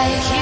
like you.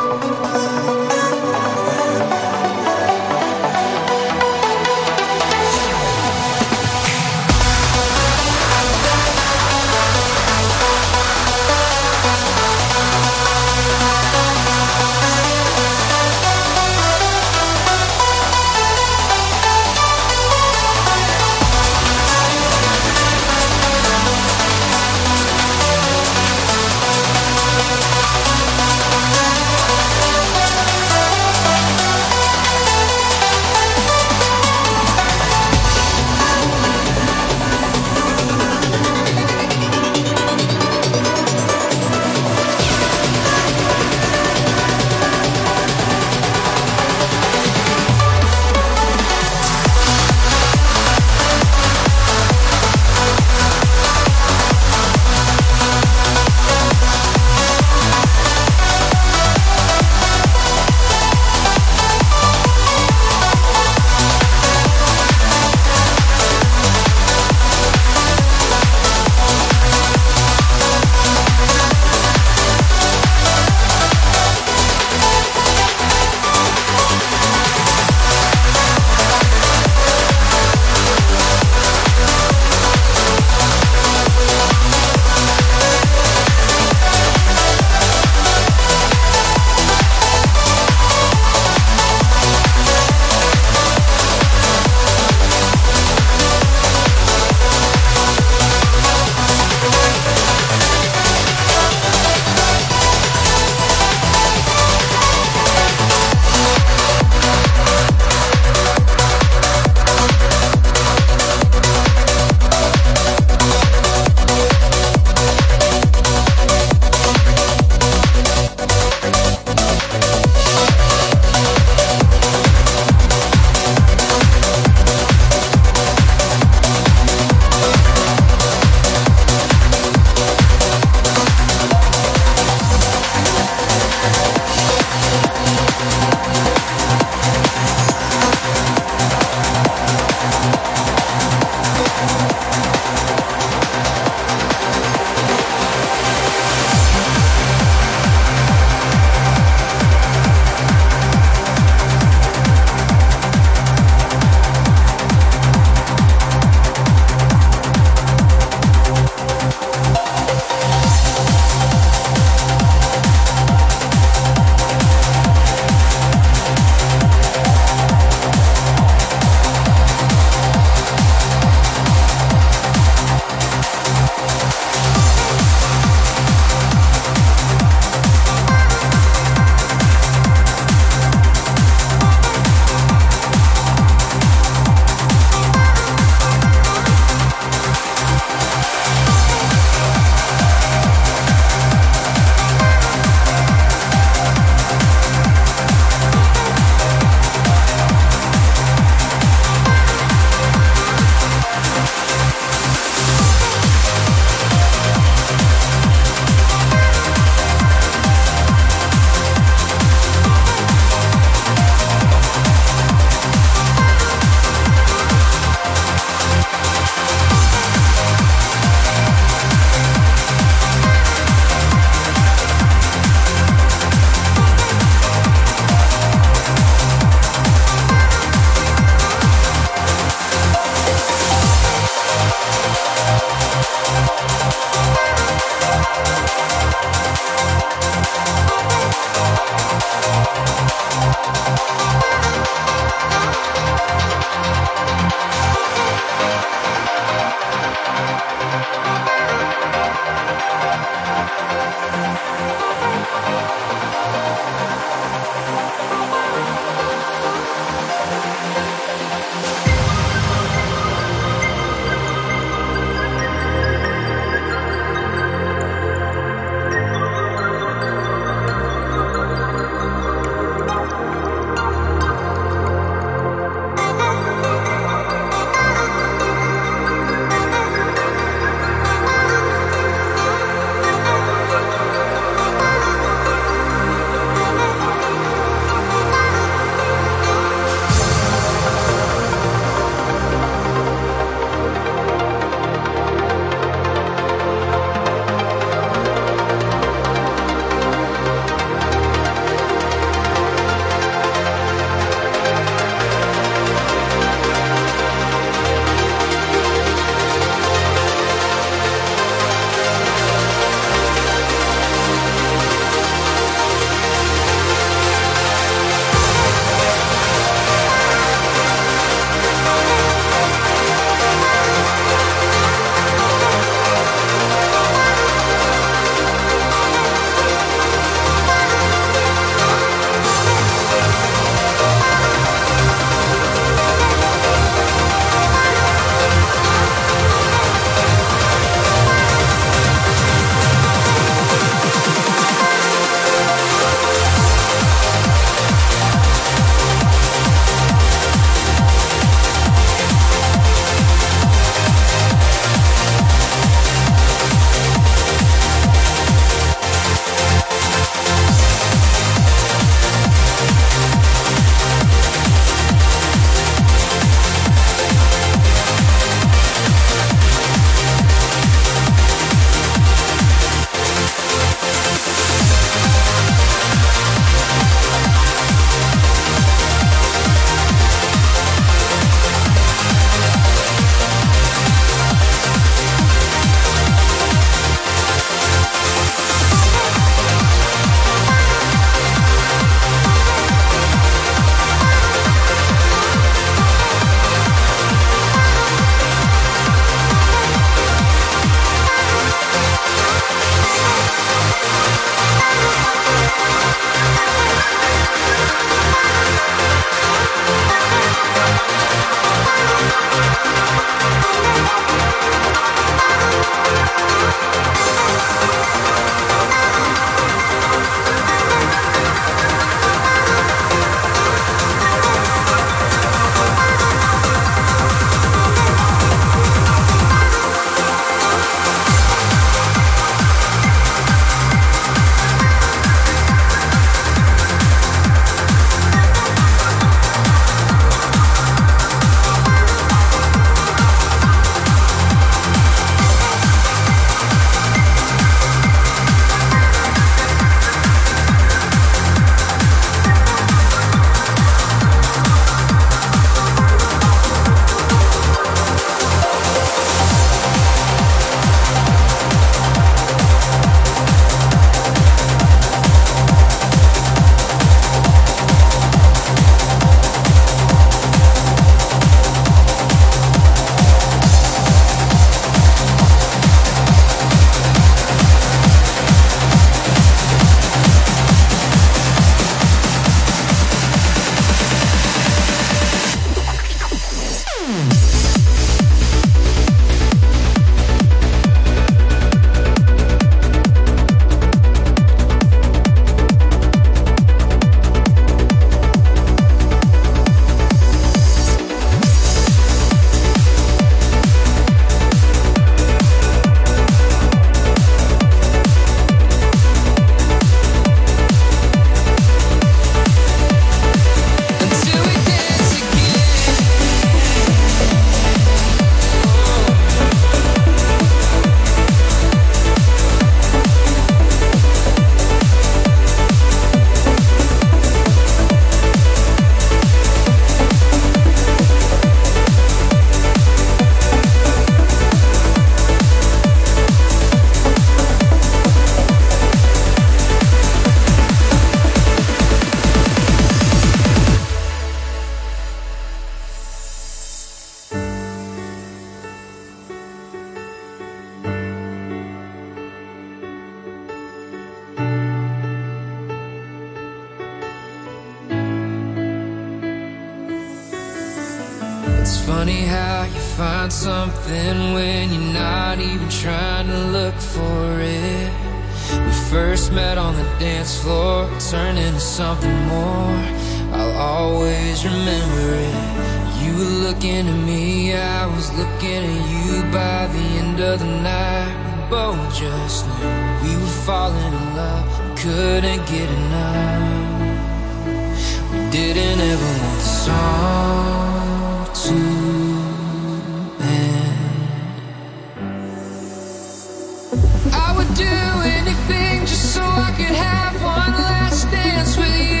would do anything just so I could have one last dance with you.